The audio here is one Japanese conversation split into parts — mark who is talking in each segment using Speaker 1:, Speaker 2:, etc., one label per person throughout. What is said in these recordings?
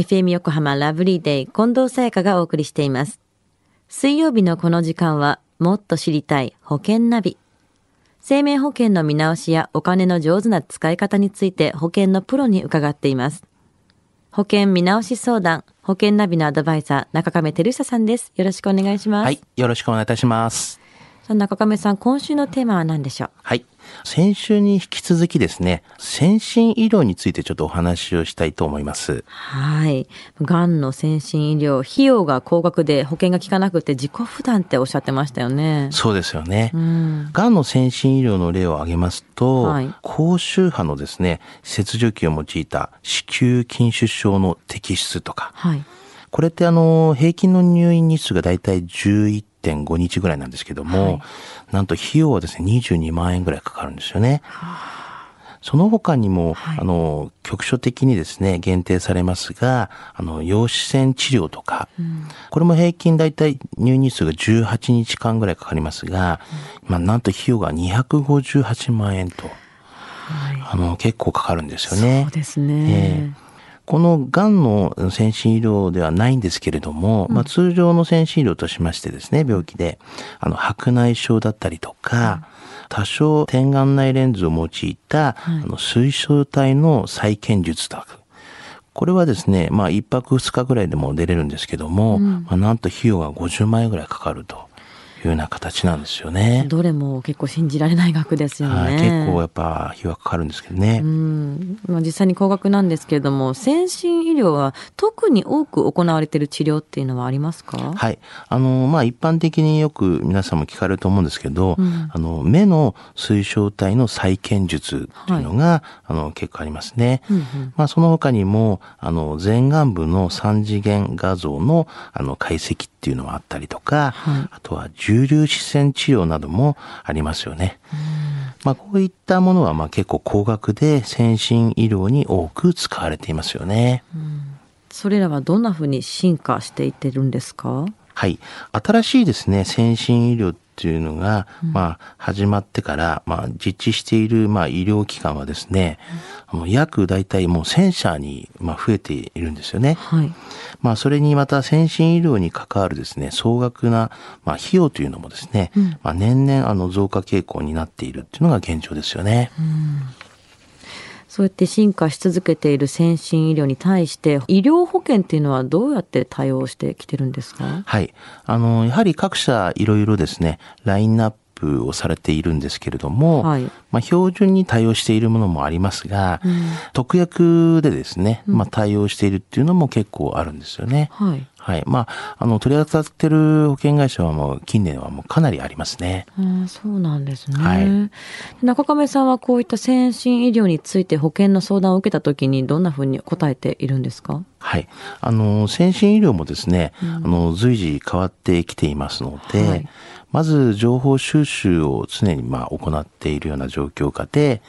Speaker 1: FM 横浜ラブリーデイ近藤沙耶香がお送りしています。水曜日のこの時間はもっと知りたい保険ナビ。生命保険の見直しやお金の上手な使い方について保険のプロに伺っています。保険見直し相談、保険ナビのアドバイザー、中亀照久さんです。よろしくお願いします。
Speaker 2: はい。よろしくお願いいたします。
Speaker 1: さあ中亀さん、今週のテーマは何でしょう？
Speaker 2: はい。先週に引き続きですね、先進医療についてちょっとお話をしたいと思います。
Speaker 1: はい。がんの先進医療、費用が高額で保険が効かなくて自己負担っておっしゃってましたよね。
Speaker 2: そうですよね。
Speaker 1: うん。
Speaker 2: がんの先進医療の例を挙げますと、
Speaker 1: はい
Speaker 2: 高周波のですね、切除機を用いた子宮筋腫症の摘出とか、
Speaker 1: はい。
Speaker 2: これってあの、平均の入院日数がだいたい11.5日ぐらいなんですけども、
Speaker 1: はい
Speaker 2: なんと費用はですね、22万円ぐらいかかるんですよね。その他にも、
Speaker 1: はい
Speaker 2: あの、局所的にですね、限定されますが、あの、陽子線治療とか、これも平均だいたい入院日数が18日間ぐらいかかりますが、まあ、なんと費用が258万円と、
Speaker 1: はい。
Speaker 2: あの、結構かかるんですよね。
Speaker 1: そうですね。
Speaker 2: このがんの先進医療ではないんですけれども、まあ、通常の先進医療としましてですね、病気で、あの、白内障だったりとか、多少点眼内レンズを用いた、
Speaker 1: はい。
Speaker 2: あの水晶体の再建術とか、これはですね、まあ、一泊二日ぐらいでも出れるんですけども、まあ、なんと費用が50万円ぐらいかかるというような形なんですよね。
Speaker 1: どれも結構信じられない額ですよね。
Speaker 2: はい、結構やっぱ費用がかかるんですけどね。
Speaker 1: うんまあ、実際に高額なんですけれども、先進医療は特に多く行われている治療っていうのはありますか？
Speaker 2: はい。あの、まあ、一般的によく皆さんも聞かれると思うんですけど、
Speaker 1: うん
Speaker 2: あの、目の水晶体の再建術っていうのが、あの、結構ありますね。
Speaker 1: うんうん
Speaker 2: まあ、その他にも、あの、前眼部の三次元画像の、あの、解析っていうのはあったりとか、
Speaker 1: はい
Speaker 2: あとは重粒子線治療などもありますよね。まあ、こういったものは、まあ、結構高額で先進医療に多く使われていますよね。
Speaker 1: それらはどんなふうに進化していってるんですか？
Speaker 2: はい。新しいですね、先進医療っていうのが、まあ、始まってから、まあ、実地している、まあ、医療機関はですね、あの約大体もう1000社に、まあ、増えているんですよね。
Speaker 1: はい。
Speaker 2: まあ、それにまた先進医療に関わるですね、総額な、まあ、費用というのもですね、まあ、年々、あの、増加傾向になっているっていうのが現状ですよね。
Speaker 1: そうやって進化し続けている先進医療に対して、医療保険っていうのはどうやって対応してきてるんですか？
Speaker 2: はい。あの、やはり各社いろいろですね、ラインナップをされているんですけれども、
Speaker 1: はい
Speaker 2: まあ、標準に対応しているものもありますが、特約でですね、まあ、対応しているっていうのも結構あるんですよね。
Speaker 1: はい。
Speaker 2: はい。まあ、あの、取り扱ってる保険会社はもう近年はもうかなりありますね。
Speaker 1: あーそうなんですね、
Speaker 2: はい
Speaker 1: 中亀さんはこういった先進医療について保険の相談を受けたときにどんなふうに答えているんですか？
Speaker 2: はい。あの、先進医療もですね、あの、随時変わってきていますので、
Speaker 1: はい
Speaker 2: まず情報収集を常にまあ行っているような状況下で、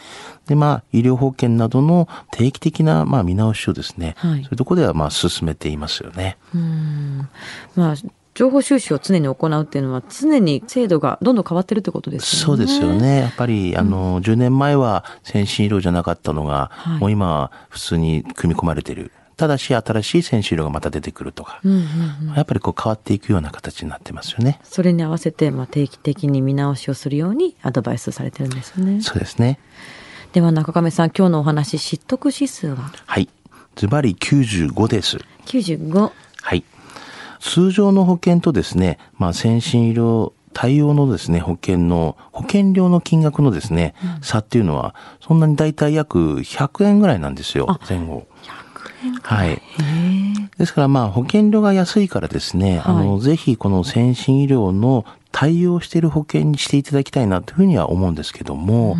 Speaker 2: でまあ医療保険などの定期的なまあ見直しをですね、
Speaker 1: はい
Speaker 2: そういうところではまあ進めていますよね。
Speaker 1: うんまあ情報収集を常に行うっていうのは常に制度がどんどん変わってるってことですよね。
Speaker 2: そうですよ。ね。やっぱり、あの、10年前は先進医療じゃなかったのが、
Speaker 1: はい
Speaker 2: もう今は普通に組み込まれている。ただし、新しい先進医療がまた出てくるとか、
Speaker 1: うんうんうん、
Speaker 2: やっぱりこう変わっていくような形になってますよね。
Speaker 1: それに合わせて、まあ、定期的に見直しをするようにアドバイスされてるんですね。
Speaker 2: そうですね。
Speaker 1: では中亀さん今日のお話知得指数は？
Speaker 2: はい。ズバリ95です。
Speaker 1: 95。
Speaker 2: はい。通常の保険とですね、まあ先進医療対応のですね、保険の、保険料の金額のですね、差っていうのは、そんなに大体約100円ぐらいなんですよ、前後。
Speaker 1: 100円か。
Speaker 2: はい。ですからまあ保険料が安いからですね、あの、ぜひこの先進医療の対応している保険にしていただきたいなというふうには思うんですけども、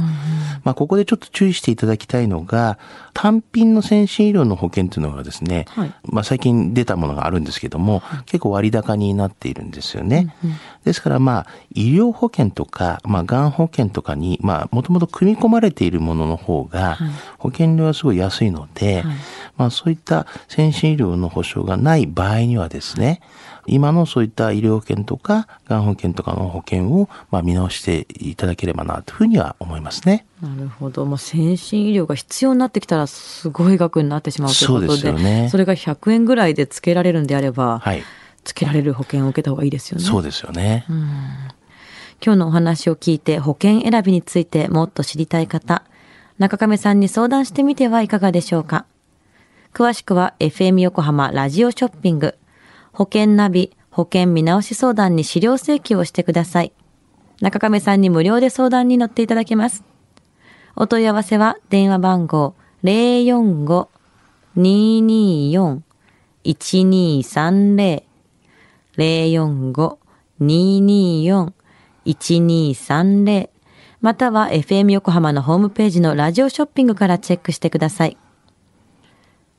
Speaker 2: まあここでちょっと注意していただきたいのが、単品の先進医療の保険というのがですね、
Speaker 1: はい。
Speaker 2: まあ最近出たものがあるんですけども、結構割高になっているんですよね。ですからまあ医療保険とか、まあがん保険とかに、まあもともと組み込まれているものの方が、保険料はすごい安いので、
Speaker 1: はい
Speaker 2: ままあそういった先進医療の保障がない場合にはですね、今のそういった医療保険とか、がん保険とかの保険を、まあ、見直していただければなというふうには思いますね。
Speaker 1: なるほど。まあ、先進医療が必要になってきたら、すごい額になってしまうということで、そうですよね、それが100円ぐらいでつけられるんであれば、はい、つけられる保険を受けた方がいいですよね。
Speaker 2: そうですよね。
Speaker 1: うん今日のお話を聞いて保険選びについてもっと知りたい方、中亀さんに相談してみてはいかがでしょうか？詳しくは FM 横浜ラジオショッピング、保険ナビ、保険見直し相談に資料請求をしてください。中亀さんに無料で相談に乗っていただけます。お問い合わせは電話番号045-224-1230 045-224-1230または FM 横浜のホームページのラジオショッピングからチェックしてください。